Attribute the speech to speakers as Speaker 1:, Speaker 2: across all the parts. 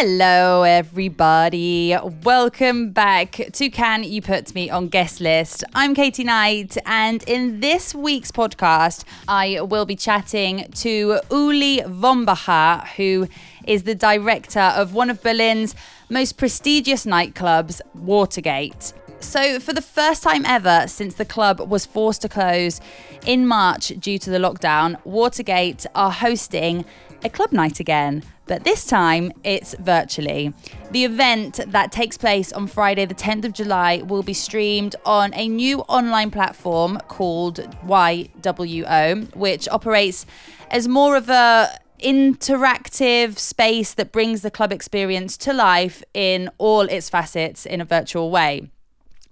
Speaker 1: Hello, everybody. Welcome back to Can You Put Me on Guest List? I'm Katie Knight, and in this week's podcast, I will be chatting to Uli Wombacher, who is the director of one of Berlin's most prestigious nightclubs, Watergate. So, for the first time ever since the club was forced to close in March due to the lockdown, Watergate are hosting a club night again, but this time it's virtually. The event that takes place on Friday, the 10th of July, will be streamed on a new online platform called YWO, which operates as more of a interactive space that brings the club experience to life in all its facets in a virtual way.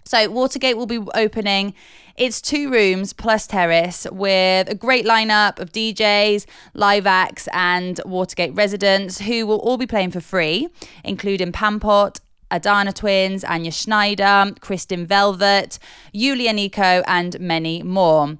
Speaker 1: So, Watergate will be opening its two rooms plus terrace with a great lineup of DJs, live acts, and Watergate residents who will all be playing for free, including Panpot, Adana Twins, Anja Schneider, Kristin Velvet, Yulia Niko, and many more.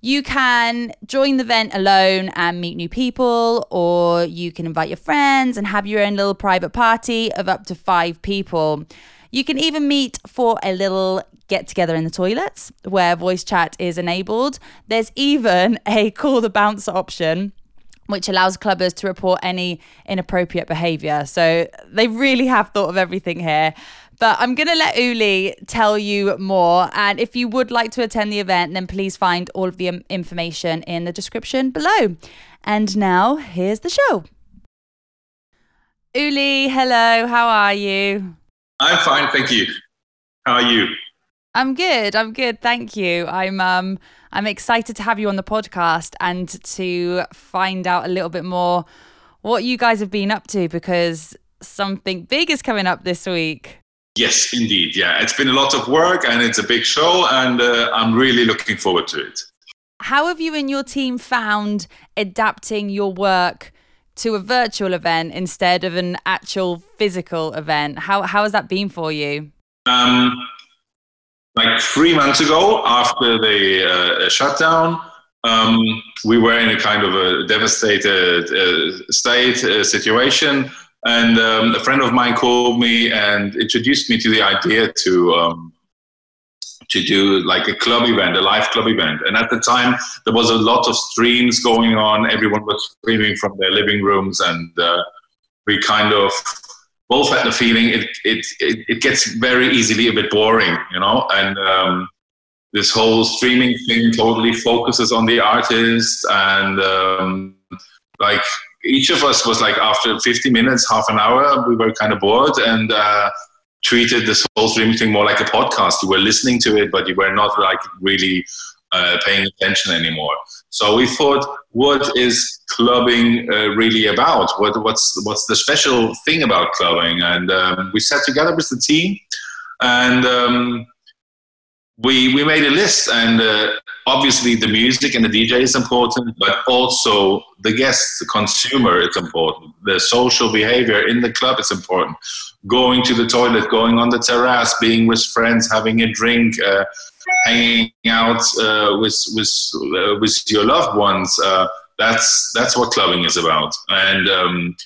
Speaker 1: You can join the event alone and meet new people, or you can invite your friends and have your own little private party of up to five people. You can even meet for a little get together in the toilets where voice chat is enabled. There's even a call the bouncer option which allows clubbers to report any inappropriate behavior. So they really have thought of everything here. But I'm going to let Uli tell you more. And if you would like to attend the event, then please find all of the information in the description below. And now, here's the show. Uli, hello, how are you?
Speaker 2: I'm fine, thank you. How are you?
Speaker 1: I'm good. I'm good. Thank you. I'm um I'm excited to have you on the podcast and to find out a little bit more what you guys have been up to because something big is coming up this week.
Speaker 2: Yes, indeed. Yeah, it's been a lot of work and it's a big show and uh, I'm really looking forward to it.
Speaker 1: How have you and your team found adapting your work to a virtual event instead of an actual physical event? How how has that been for you?
Speaker 2: Um, like three months ago, after the uh, shutdown, um, we were in a kind of a devastated uh, state uh, situation. And um, a friend of mine called me and introduced me to the idea to um, to do like a club event, a live club event. And at the time, there was a lot of streams going on. Everyone was streaming from their living rooms, and uh, we kind of both had the feeling it, it, it, it, gets very easily a bit boring, you know, and um, this whole streaming thing totally focuses on the artist and um, like each of us was like after 50 minutes, half an hour, we were kind of bored and uh, treated this whole streaming thing more like a podcast. You were listening to it, but you were not like really uh, paying attention anymore. So we thought, what is clubbing uh, really about? What, what's what's the special thing about clubbing? And um, we sat together with the team, and um, we we made a list. And uh, obviously, the music and the DJ is important, but also the guests, the consumer, is important. The social behavior in the club is important. Going to the toilet, going on the terrace, being with friends, having a drink. Uh, hanging out uh, with with uh, with your loved ones. Uh, that's that's what clubbing is about. And um,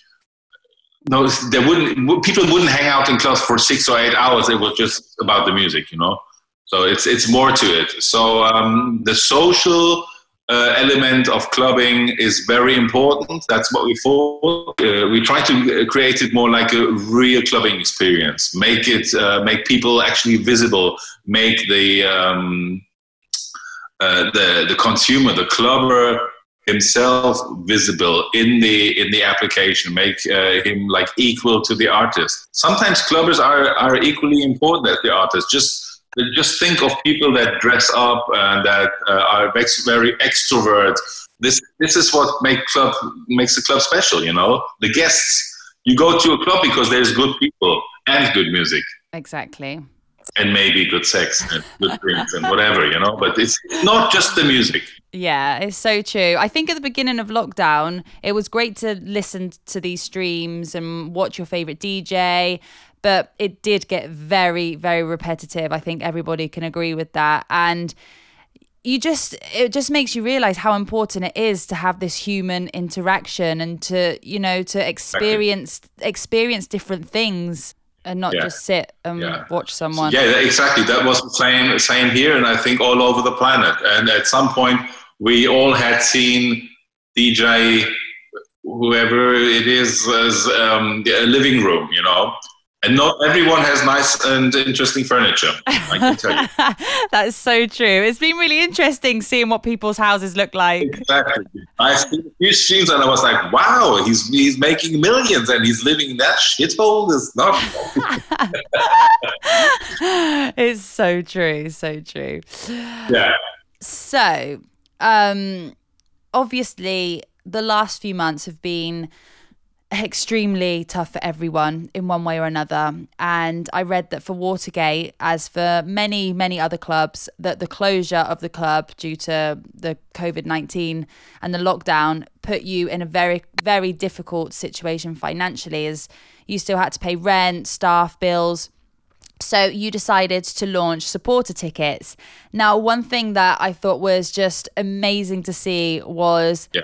Speaker 2: no, there wouldn't people wouldn't hang out in clubs for six or eight hours. It was just about the music, you know. So it's it's more to it. So um, the social uh, element of clubbing is very important. That's what we thought. Uh, we try to create it more like a real clubbing experience. Make it, uh, make people actually visible. Make the um, uh, the the consumer, the clubber himself visible in the in the application. Make uh, him like equal to the artist. Sometimes clubbers are are equally important as the artist. Just just think of people that dress up and that uh, are very extrovert. This this is what make club makes the club special. You know, the guests. You go to a club because there's good people and good music.
Speaker 1: Exactly.
Speaker 2: And maybe good sex and good drinks and whatever, you know. But it's not just the music.
Speaker 1: Yeah, it's so true. I think at the beginning of lockdown, it was great to listen to these streams and watch your favorite DJ but it did get very, very repetitive. I think everybody can agree with that. And you just it just makes you realize how important it is to have this human interaction and to you know to experience experience different things and not yeah. just sit and yeah. watch someone
Speaker 2: yeah exactly that was the same same here and i think all over the planet and at some point we all had seen dj whoever it is as um, a living room you know and not everyone has nice and interesting furniture. I can tell you.
Speaker 1: That's so true. It's been really interesting seeing what people's houses look like.
Speaker 2: Exactly. I've seen a few streams and I was like, wow, he's he's making millions and he's living in that shithole. It's not.
Speaker 1: it's so true. So true.
Speaker 2: Yeah.
Speaker 1: So, um, obviously, the last few months have been extremely tough for everyone in one way or another. And I read that for Watergate, as for many, many other clubs, that the closure of the club due to the COVID 19 and the lockdown put you in a very, very difficult situation financially, as you still had to pay rent, staff bills. So you decided to launch supporter tickets. Now, one thing that I thought was just amazing to see was. Yeah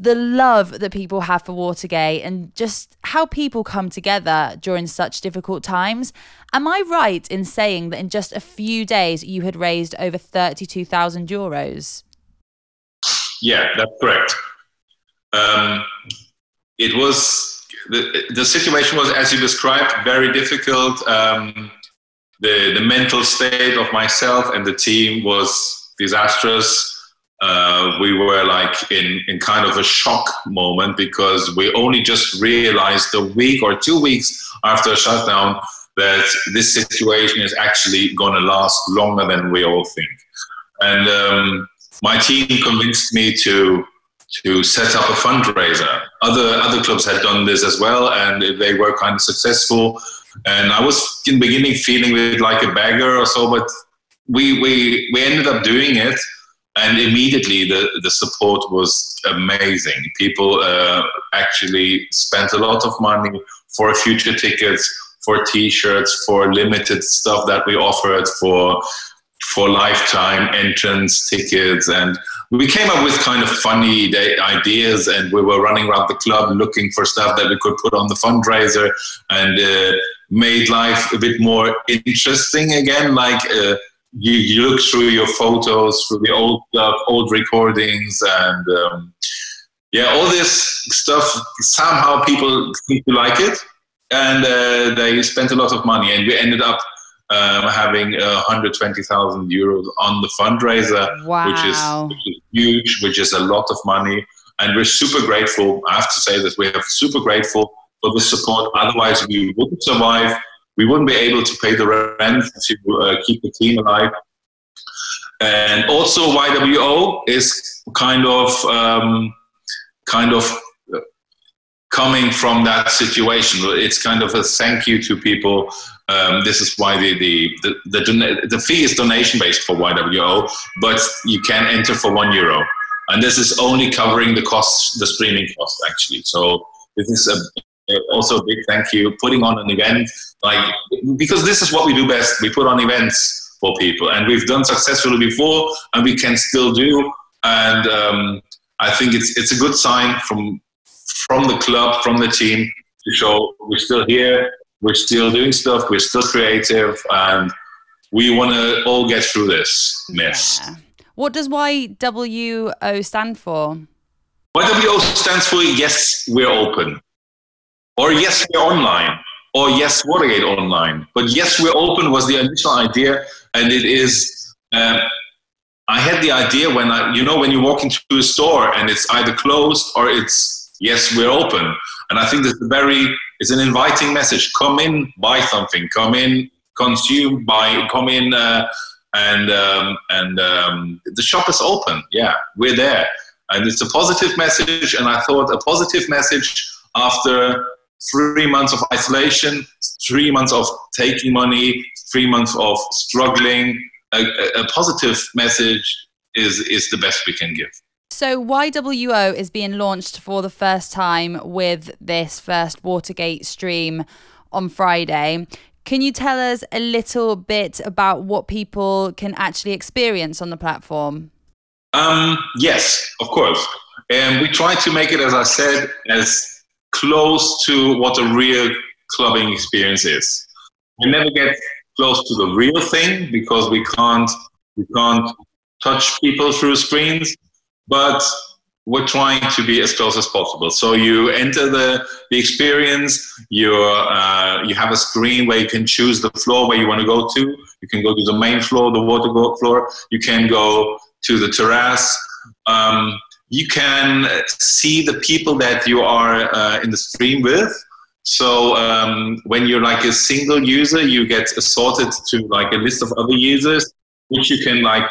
Speaker 1: the love that people have for Watergate and just how people come together during such difficult times. Am I right in saying that in just a few days you had raised over 32,000 euros?
Speaker 2: Yeah, that's correct. Um, it was the, the situation was, as you described, very difficult. Um, the, the mental state of myself and the team was disastrous uh, we were like in, in kind of a shock moment because we only just realized a week or two weeks after shutdown that this situation is actually going to last longer than we all think. And um, my team convinced me to to set up a fundraiser. Other other clubs had done this as well, and they were kind of successful. And I was in the beginning feeling like a beggar or so, but we we we ended up doing it and immediately the, the support was amazing. People uh, actually spent a lot of money for future tickets, for T-shirts, for limited stuff that we offered, for for lifetime entrance tickets, and we came up with kind of funny ideas, and we were running around the club looking for stuff that we could put on the fundraiser, and uh, made life a bit more interesting again, like. Uh, you, you look through your photos, through the old uh, old recordings, and um, yeah, all this stuff. Somehow people seem to like it, and uh, they spent a lot of money, and we ended up um, having uh, 120,000 euros on the fundraiser,
Speaker 1: wow.
Speaker 2: which, is, which is huge, which is a lot of money, and we're super grateful. I have to say that we are super grateful for the support. Otherwise, we wouldn't survive we wouldn't be able to pay the rent to uh, keep the team alive. And also, YWO is kind of um, kind of coming from that situation. It's kind of a thank you to people. Um, this is why the the the, the, the fee is donation based for YWO, but you can enter for one euro, and this is only covering the costs, the streaming costs actually. So this is a also a big thank you. Putting on an event like because this is what we do best. We put on events for people and we've done successfully before and we can still do. And um, i think it's it's a good sign from from the club from the team to show we're still here we're still doing stuff we're still creative and we want to all get through this mess. Yeah.
Speaker 1: what does ywo stand for?
Speaker 2: YWO stands for Yes, We're Open or yes, we're online, or yes, Watergate online. But yes, we're open was the initial idea, and it is. Um, I had the idea when I, you know, when you walk into a store and it's either closed or it's yes, we're open, and I think that's a very, it's an inviting message. Come in, buy something. Come in, consume, buy. Come in, uh, and um, and um, the shop is open. Yeah, we're there, and it's a positive message. And I thought a positive message after three months of isolation, three months of taking money, three months of struggling. A, a, positive message is is the best we can give.
Speaker 1: So YWO is being launched for the first time with this first Watergate stream on Friday. Can you tell us a little bit about what people can actually experience on the platform?
Speaker 2: Um, yes, of course. And we try to make it, as I said, as close to what a real clubbing experience is. We never get close to the real thing because we can't we can't touch people through screens, but we're trying to be as close as possible. So you enter the, the experience, you uh, you have a screen where you can choose the floor where you want to go to. You can go to the main floor, the water floor. You can go to the terrace. Um, you can see the people that you are uh, in the stream with. So um, when you're like a single user, you get assorted to like a list of other users, which you can like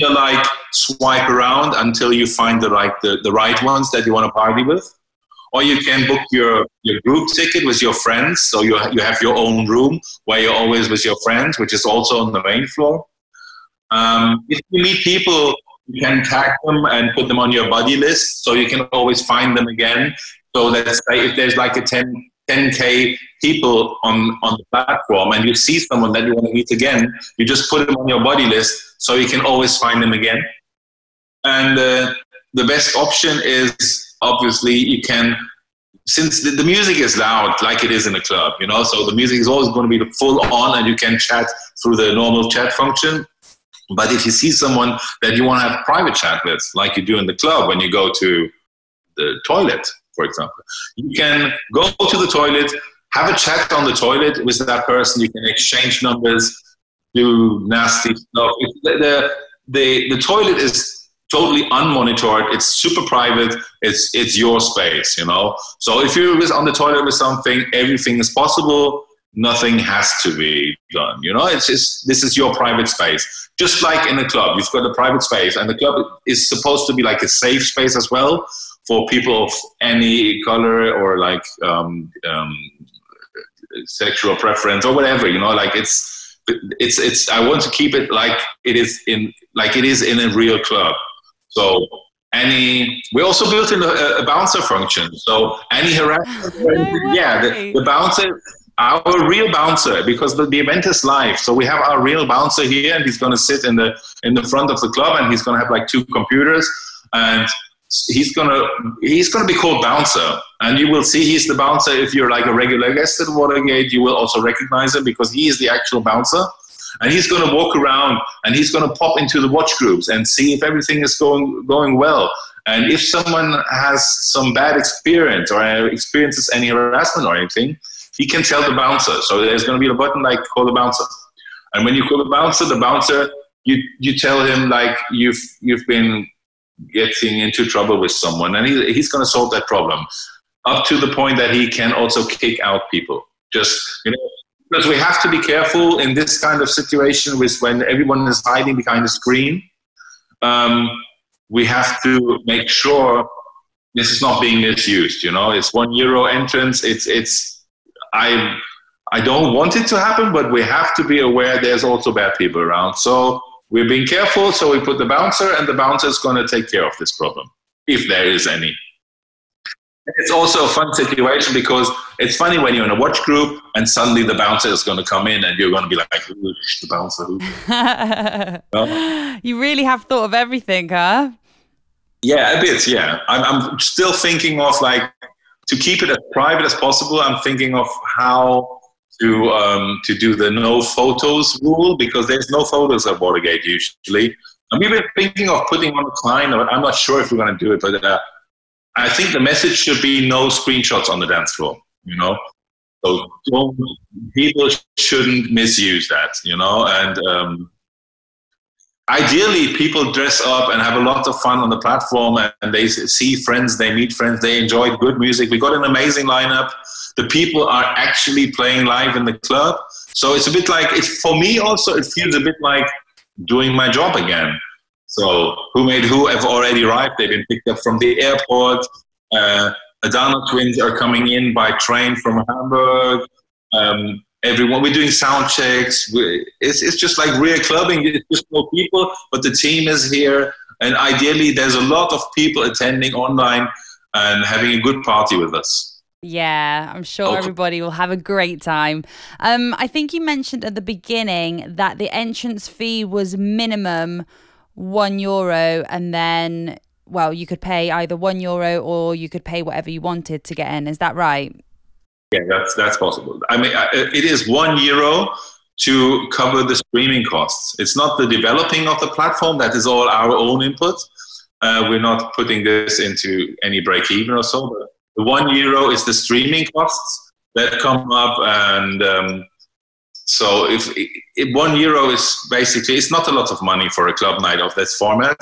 Speaker 2: like swipe around until you find the right the, the right ones that you want to party with. Or you can book your, your group ticket with your friends. So you, you have your own room where you're always with your friends, which is also on the main floor. Um, if you meet people you can tag them and put them on your buddy list so you can always find them again. So let's say if there's like a 10, 10K people on, on the platform and you see someone that you want to meet again, you just put them on your buddy list so you can always find them again. And uh, the best option is obviously you can, since the, the, music is loud like it is in a club, you know, so the music is always going to be full on and you can chat through the normal chat function. But if you see someone that you want to have private chat with, like you do in the club when you go to the toilet, for example, you can go to the toilet, have a chat on the toilet with that person. You can exchange numbers, do nasty stuff. The, the, the, the toilet is totally unmonitored. It's super private. It's it's your space, you know. So if you're on the toilet with something, everything is possible. Nothing has to be done. You know, it's just this is your private space just like in a club, you've got a private space, and the club is supposed to be like a safe space as well for people of any color or like um, um, sexual preference or whatever. You know, like it's it's it's. I want to keep it like it is in like it is in a real club. So any we also built in a, a bouncer function so any harassment no yeah the, the bouncer our real bouncer because the, the event is live. So we have our real bouncer here and he's going to sit in the in the front of the club and he's going to have like two computers and he's going to he's going to be called bouncer. And you will see he's the bouncer if you're like a regular guest at watergate. You will also recognize him because he is the actual bouncer. And he's going to walk around and he's going to pop into the watch groups and see if everything is going going well. And if someone has some bad experience or experiences any harassment or anything he can tell the bouncer. So there's going to be a button like call the bouncer. And when you call the bouncer, the bouncer, you, you tell him like you've, you've been getting into trouble with someone and he, he's going to solve that problem up to the point that he can also kick out people. Just, you know, because we have to be careful in this kind of situation with when everyone is hiding behind a screen. Um, we have to make sure this is not being misused. You know, it's one euro entrance. It's it's I I don't want it to happen, but we have to be aware there's also bad people around. So we're being careful. So we put the bouncer, and the bouncer is going to take care of this problem if there is any. It's also a fun situation because it's funny when you're in a watch group and suddenly the bouncer is going to come in and you're going to be like, the bouncer.
Speaker 1: you really have thought of everything, huh?
Speaker 2: Yeah, a bit. Yeah, I'm, I'm still thinking of like to keep it as private as possible, I'm thinking of how to um, to do the no photos rule because there's no photos at Watergate usually. And we've been thinking of putting on a client, but I'm not sure if we're going to do it, but uh, I think the message should be no screenshots on the dance floor. You know, so people shouldn't misuse that. You know, and um, ideally people dress up and have a lot of fun on the platform and they see friends they meet friends they enjoy good music. We got an amazing lineup. The people are actually playing live in the club. So it's a bit like it for me also it feels a bit like doing my job again. So WhoMadeWho have already arrived. They've been picked up from the airport. Uh, Adana twins are coming in by train from Hamburg. Um, everyone. We're doing sound checks. It's, it's just like real clubbing. It's just no people, but the team is here. And ideally, there's a lot of people attending online and having a good party with us.
Speaker 1: Yeah, I'm sure everybody will have a great time. Um, I think you mentioned at the beginning that the entrance fee was minimum one euro and then well you could pay either one euro or you could pay whatever you wanted to get in is that right
Speaker 2: yeah that's that's possible. I mean it is one euro to cover the streaming costs. It's not the developing of the platform that is all our own input. Uh, we're not putting this into any break even or so but the one euro is the streaming costs that come up and um, so if, if, one euro is basically it's not a lot of money for a club night of this format.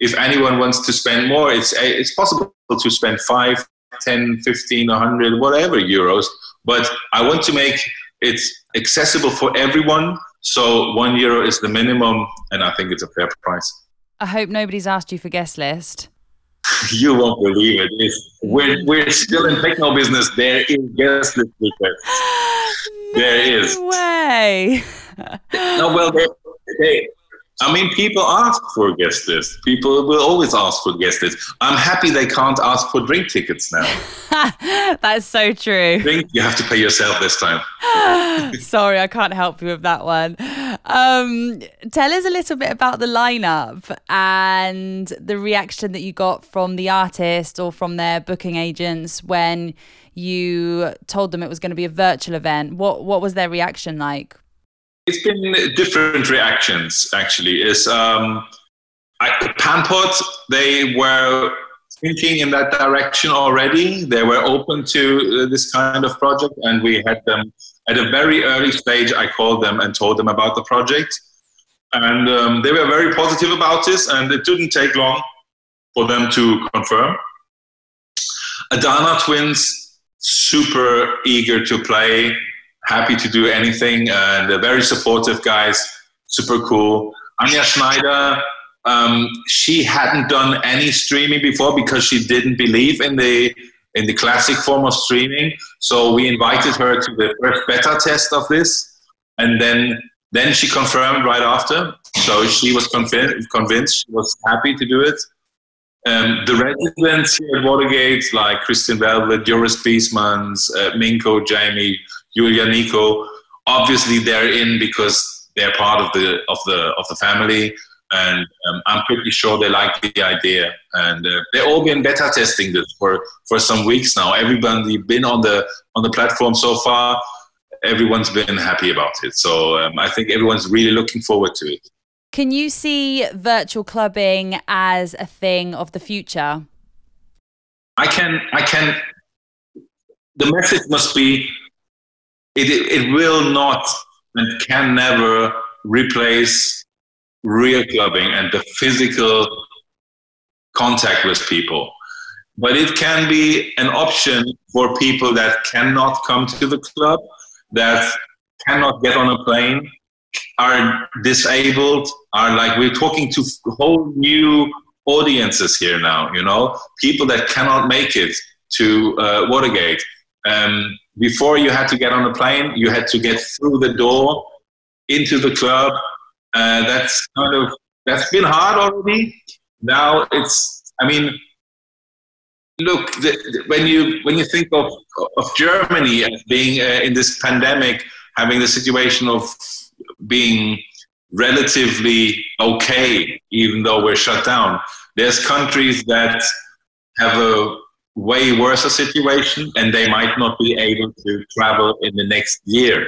Speaker 2: If anyone wants to spend more, it's it's possible to spend five, 10, 15, 100, whatever euros. But I want to make it accessible for everyone. So one euro is the minimum, and I think it's a fair price.
Speaker 1: I hope nobody's asked you for guest list.
Speaker 2: you won't believe it. It's, we're, we're still in techno business. There is guest list requests.
Speaker 1: no
Speaker 2: there is.
Speaker 1: way.
Speaker 2: no, well, they, they, I mean, people ask for guest list. People will always ask for guest list. I'm happy they can't ask for drink tickets now.
Speaker 1: That's so true.
Speaker 2: Drink, you have to pay yourself this time.
Speaker 1: Sorry, I can't help you with that one. Um, tell us a little bit about the lineup and the reaction that you got from the artist or from their booking agents when you told them it was going to be a virtual event. What what was their reaction like?
Speaker 2: It's been different reactions actually. Is um, Panpot they were thinking in that direction already. They were open to uh, this kind of project, and we had them at a very early stage. I called them and told them about the project, and um, they were very positive about this. And it didn't take long for them to confirm. Adana twins super eager to play, happy to do anything, and they're very supportive guys, super cool. Anja Schneider, um, she hadn't done any streaming before because she didn't believe in the in the classic form of streaming. So we invited her to the first beta test of this, and then then she confirmed right after. So she was convinced, convinced she was happy to do it. Um, the residents here at Watergate, like Christian Velvet, Joris Biesmans, uh, Minko, Jamie, Julia, Nico, obviously they're in because they're part of the of the of the family, and um, I'm pretty sure they like the idea. And uh, they've all been beta testing this for for some weeks now. Everybody been on the on the platform so far. Everyone's been happy about it. So um, I think everyone's really looking forward to it.
Speaker 1: Can you see virtual clubbing as a thing of the future?
Speaker 2: I can. I can. The message must be: it, it will not and can never replace real clubbing and the physical contact with people. But it can be an option for people that cannot come to the club, that cannot get on a plane, are disabled, are like we're talking to whole new audiences here now. You know, people that cannot make it to uh, Watergate. Um, before you had to get on a plane, you had to get through the door into the club. Uh, that's kind of that's been hard already. Now it's, I mean, look the, the, when you when you think of of Germany being uh, in this pandemic, having the situation of being relatively okay, even though we're shut down. There's countries that have a way worse a situation and they might not be able to travel in the next year.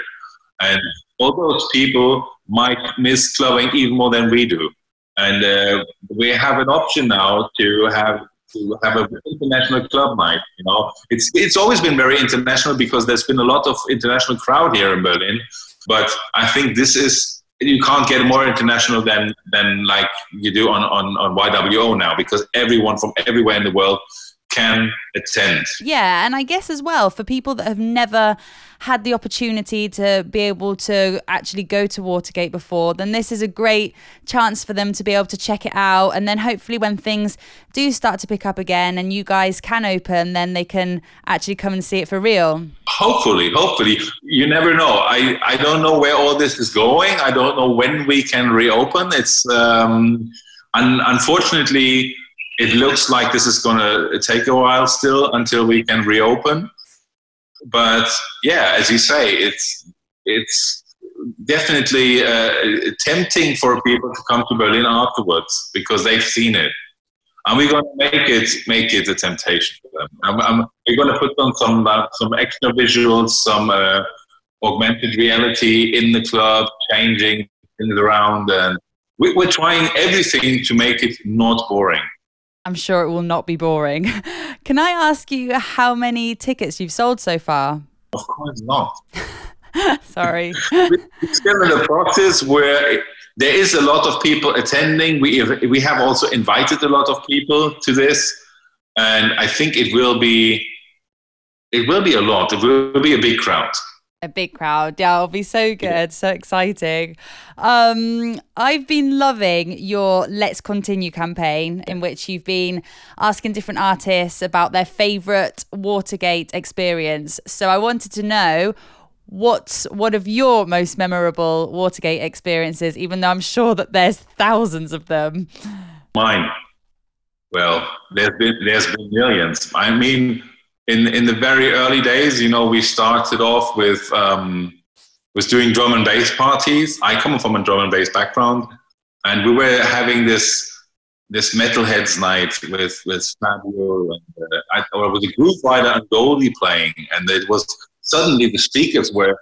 Speaker 2: And all those people might miss clubbing even more than we do. And uh, we have an option now to have to have an international club night. You know, it's it's always been very international because there's been a lot of international crowd here in Berlin. But I think this is you can't get more international than than like you do on on on YWO now because everyone from everywhere in the world can attend.
Speaker 1: Yeah, and I guess as well for people that have never had the opportunity to be able to actually go to Watergate before, then this is a great chance for them to be able to check it out. And then hopefully, when things do start to pick up again and you guys can open, then they can actually come and see it for real.
Speaker 2: Hopefully, hopefully. You never know. I, I don't know where all this is going. I don't know when we can reopen. It's um, un- unfortunately it looks like this is going to take a while still until we can reopen. But yeah, as you say, it's it's definitely uh, tempting for people to come to Berlin afterwards because they've seen it. And we're going to make it make it a temptation for them. I'm, I'm, we're going to put on some uh, some extra visuals, some uh, augmented reality in the club, changing things around, and we, we're trying everything to make it not boring.
Speaker 1: I'm sure it will not be boring. Can I ask you how many tickets you've sold so far?
Speaker 2: Of course not.
Speaker 1: Sorry.
Speaker 2: it's still in the process where there is a lot of people attending. We we have also invited a lot of people to this, and I think it will be it will be a lot. It will be a big crowd.
Speaker 1: A big crowd. Yeah, it'll be so good, so exciting. Um, I've been loving your Let's Continue campaign, in which you've been asking different artists about their favourite Watergate experience. So I wanted to know what's one of your most memorable Watergate experiences, even though I'm sure that there's thousands of them.
Speaker 2: Mine. Well, there's been there's been millions. I mean, in in the very early days, you know, we started off with um, was doing drum and bass parties. I come from a drum and bass background, and we were having this this Metalheadz night with with Fabio and uh, I, or with a Grooverider and Goldie playing, and it was suddenly the speakers were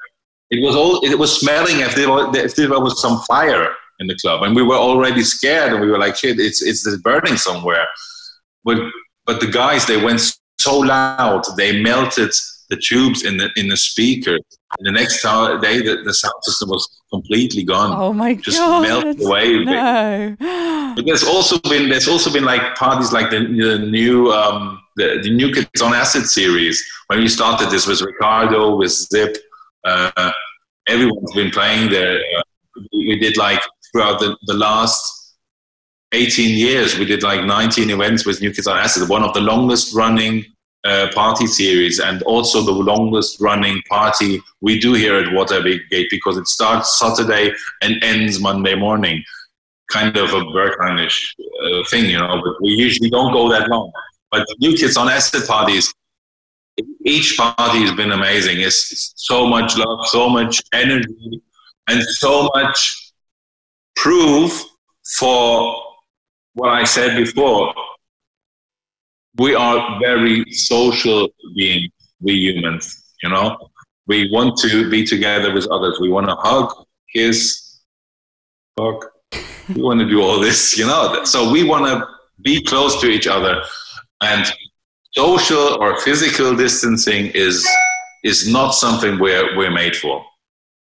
Speaker 2: it was all it was smelling as if there, if there was some fire in the club, and we were already scared, and we were like, shit, it's it's burning somewhere. But but the guys they went so loud, they melted the tubes in the in the speaker. And the next day, the, the sound system was completely gone.
Speaker 1: Oh my
Speaker 2: just
Speaker 1: god!
Speaker 2: Just melted away.
Speaker 1: No.
Speaker 2: But there's also been there's also been like parties like the, the new um, the, the new Kids on Acid series. When we started this with Ricardo, with Zip, uh, everyone's been playing there. Uh, we did like throughout the, the last 18 years, we did like 19 events with New Kids on Acid, one of the longest running uh, party series and also the longest running party we do here at Watergate because it starts Saturday and ends Monday morning. Kind of a Berghainish uh, thing, you know, but we usually don't go that long. But New Kids on Acid parties, each party has been amazing. It's so much love, so much energy, and so much proof for what I said before. We are very social beings, we humans, you know. We want to be together with others. We want to hug, kiss, hug. we want to do all this, you know. So we want to be close to each other. And social or physical distancing is is not something we're we're made for.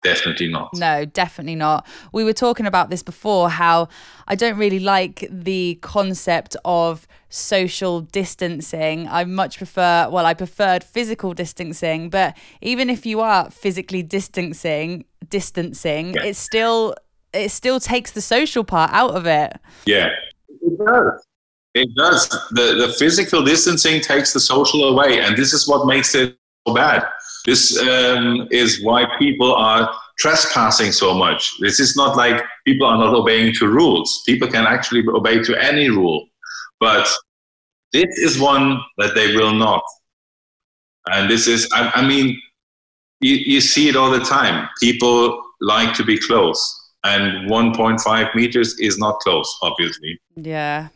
Speaker 2: Definitely not.
Speaker 1: No, definitely not. We were talking about this before how I don't really like the concept of social distancing. I much prefer, well, I preferred physical distancing, but even if you are physically distancing, distancing, yeah. it still it still takes the social part out of it.
Speaker 2: Yeah. It does. It does. The the physical distancing takes the social away, and this is what makes it so bad. This um, is why people are trespassing so much. This is not like people are not obeying to rules. People can actually obey to any rule, but this is one that they will not. And this is, I, I mean, you, you see it all the time. People like to be close, and 1.5 meters is not close, obviously.
Speaker 1: Yeah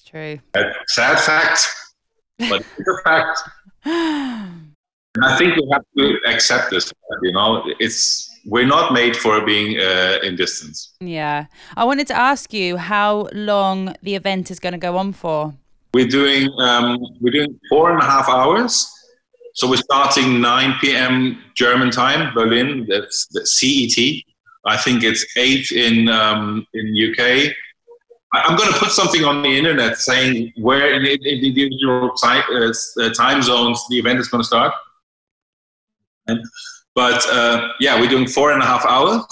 Speaker 1: it's true.
Speaker 2: A sad fact, but it's a fact. And I think we have to accept this. You know, it's we're not made for being uh, in distance.
Speaker 1: Yeah, I wanted to ask you how long the event is going to go on for.
Speaker 2: We're doing um, we're doing four and a half hours. So we're starting 9 p.m. German time, Berlin. That's the CET. I think it's eight in um, in UK, I'm going to put something on the internet saying where in the individual time, uh, time zones the event is going to start. But uh, yeah, we're doing four and a half hours.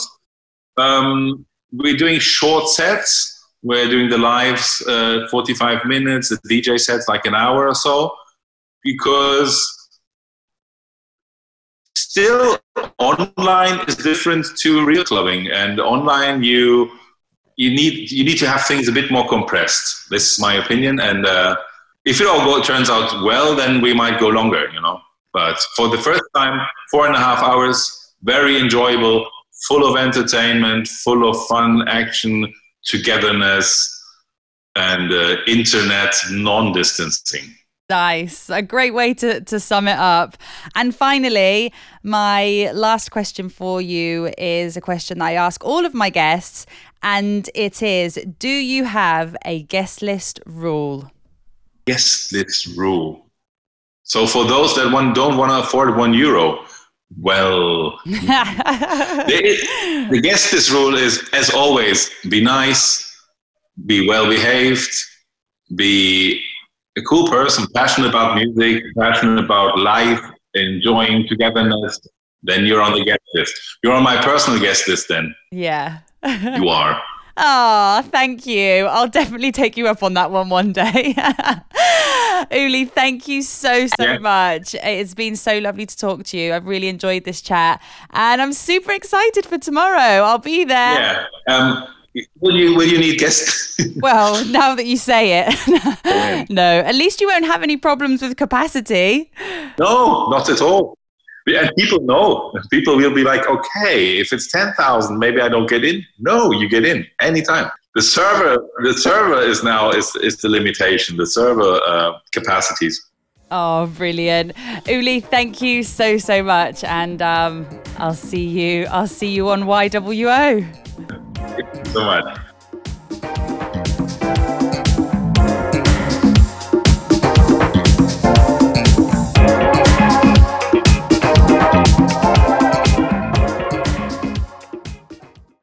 Speaker 2: Um, we're doing short sets. We're doing the lives uh, 45 minutes, the DJ sets like an hour or so, because still online is different to real clubbing. And online, you you need you need to have things a bit more compressed. This is my opinion, and uh, if it all go, turns out well, then we might go longer. You know, but for the first time, four and a half hours, very enjoyable, full of entertainment, full of fun, action, togetherness, and uh, internet non distancing.
Speaker 1: Nice. A great way to, to sum it up. And finally, my last question for you is a question that I ask all of my guests. And it is Do you have a guest list rule?
Speaker 2: Guest list rule. So, for those that one don't want to afford one euro, well, the, the guest list rule is, as always, be nice, be well behaved, be a cool person, passionate about music, passionate about life, enjoying togetherness, then you're on the guest list. You're on my personal guest list then.
Speaker 1: Yeah.
Speaker 2: you are.
Speaker 1: Oh, thank you. I'll definitely take you up on that one one day. Uli, thank you so, so yeah. much. It's been so lovely to talk to you. I've really enjoyed this chat and I'm super excited for tomorrow. I'll be there.
Speaker 2: Yeah. Um, Will you will you need guests?
Speaker 1: well, now that you say it, no. At least you won't have any problems with capacity.
Speaker 2: No, not at all. And people know. People will be like, okay, if it's ten thousand, maybe I don't get in. No, you get in anytime. The server, the server is now is is the limitation. The server uh, capacities.
Speaker 1: Oh, brilliant, Uli! Thank you so so much, and um, I'll see you. I'll see you on YWO.
Speaker 2: Thank you so much.